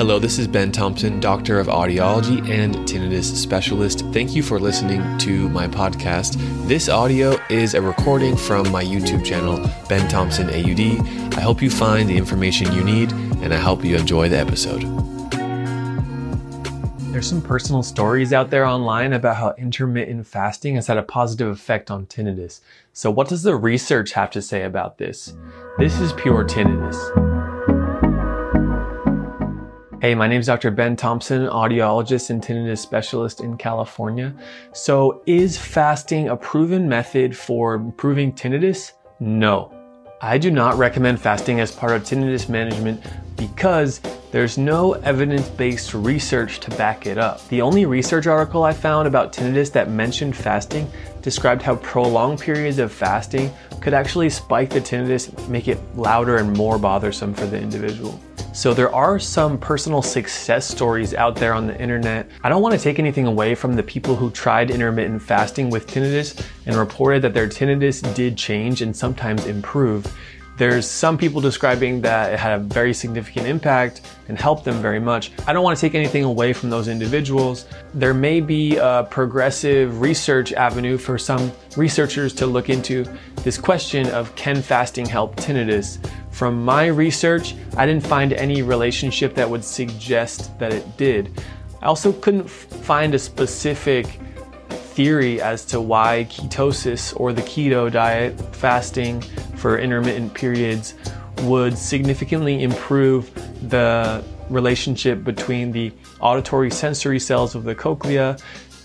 Hello, this is Ben Thompson, Doctor of Audiology and Tinnitus Specialist. Thank you for listening to my podcast. This audio is a recording from my YouTube channel, Ben Thompson AUD. I hope you find the information you need and I hope you enjoy the episode. There's some personal stories out there online about how intermittent fasting has had a positive effect on tinnitus. So, what does the research have to say about this? This is pure tinnitus. Hey, my name is Dr. Ben Thompson, audiologist and tinnitus specialist in California. So, is fasting a proven method for improving tinnitus? No. I do not recommend fasting as part of tinnitus management because there's no evidence-based research to back it up. The only research article I found about tinnitus that mentioned fasting described how prolonged periods of fasting could actually spike the tinnitus, make it louder and more bothersome for the individual. So there are some personal success stories out there on the internet. I don't want to take anything away from the people who tried intermittent fasting with tinnitus and reported that their tinnitus did change and sometimes improve. There's some people describing that it had a very significant impact and helped them very much. I don't want to take anything away from those individuals. There may be a progressive research avenue for some researchers to look into this question of can fasting help tinnitus? From my research, I didn't find any relationship that would suggest that it did. I also couldn't find a specific theory as to why ketosis or the keto diet, fasting for intermittent periods, would significantly improve the relationship between the auditory sensory cells of the cochlea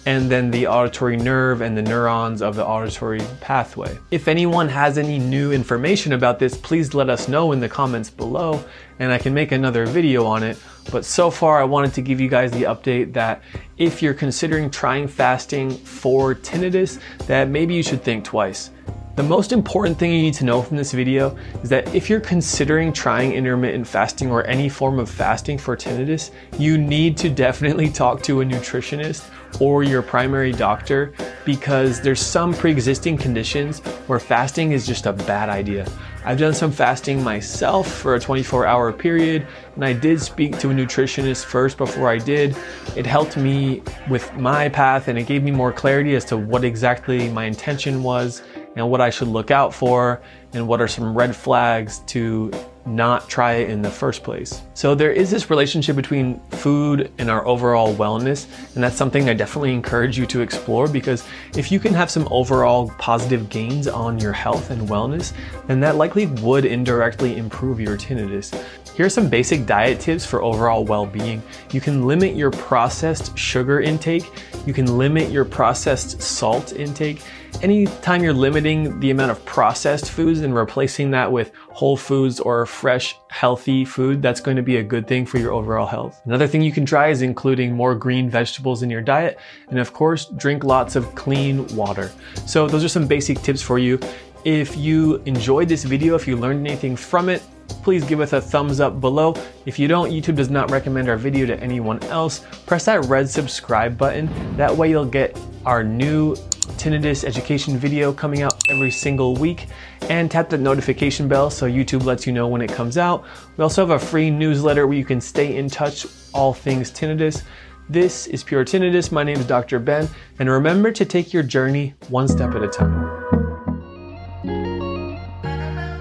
and then the auditory nerve and the neurons of the auditory pathway. If anyone has any new information about this, please let us know in the comments below and I can make another video on it. But so far, I wanted to give you guys the update that if you're considering trying fasting for tinnitus, that maybe you should think twice. The most important thing you need to know from this video is that if you're considering trying intermittent fasting or any form of fasting for tinnitus, you need to definitely talk to a nutritionist or your primary doctor because there's some pre-existing conditions where fasting is just a bad idea. I've done some fasting myself for a 24 hour period and I did speak to a nutritionist first before I did. It helped me with my path and it gave me more clarity as to what exactly my intention was and what I should look out for and what are some red flags to not try it in the first place. So there is this relationship between food and our overall wellness, and that's something I definitely encourage you to explore because if you can have some overall positive gains on your health and wellness, then that likely would indirectly improve your tinnitus. Here are some basic diet tips for overall well-being. You can limit your processed sugar intake, you can limit your processed salt intake, anytime you're limiting the amount of processed foods and replacing that with whole foods or fresh, healthy food, that's going to be a good thing for your overall health. Another thing you can try is including more green vegetables in your diet. And of course, drink lots of clean water. So those are some basic tips for you. If you enjoyed this video, if you learned anything from it, please give us a thumbs up below. If you don't, YouTube does not recommend our video to anyone else. Press that red subscribe button. That way you'll get our new tinnitus education video coming out every single week and tap the notification bell so YouTube lets you know when it comes out. We also have a free newsletter where you can stay in touch all things tinnitus. This is Pure Tinnitus. My name is Dr. Ben, and remember to take your journey one step at a time.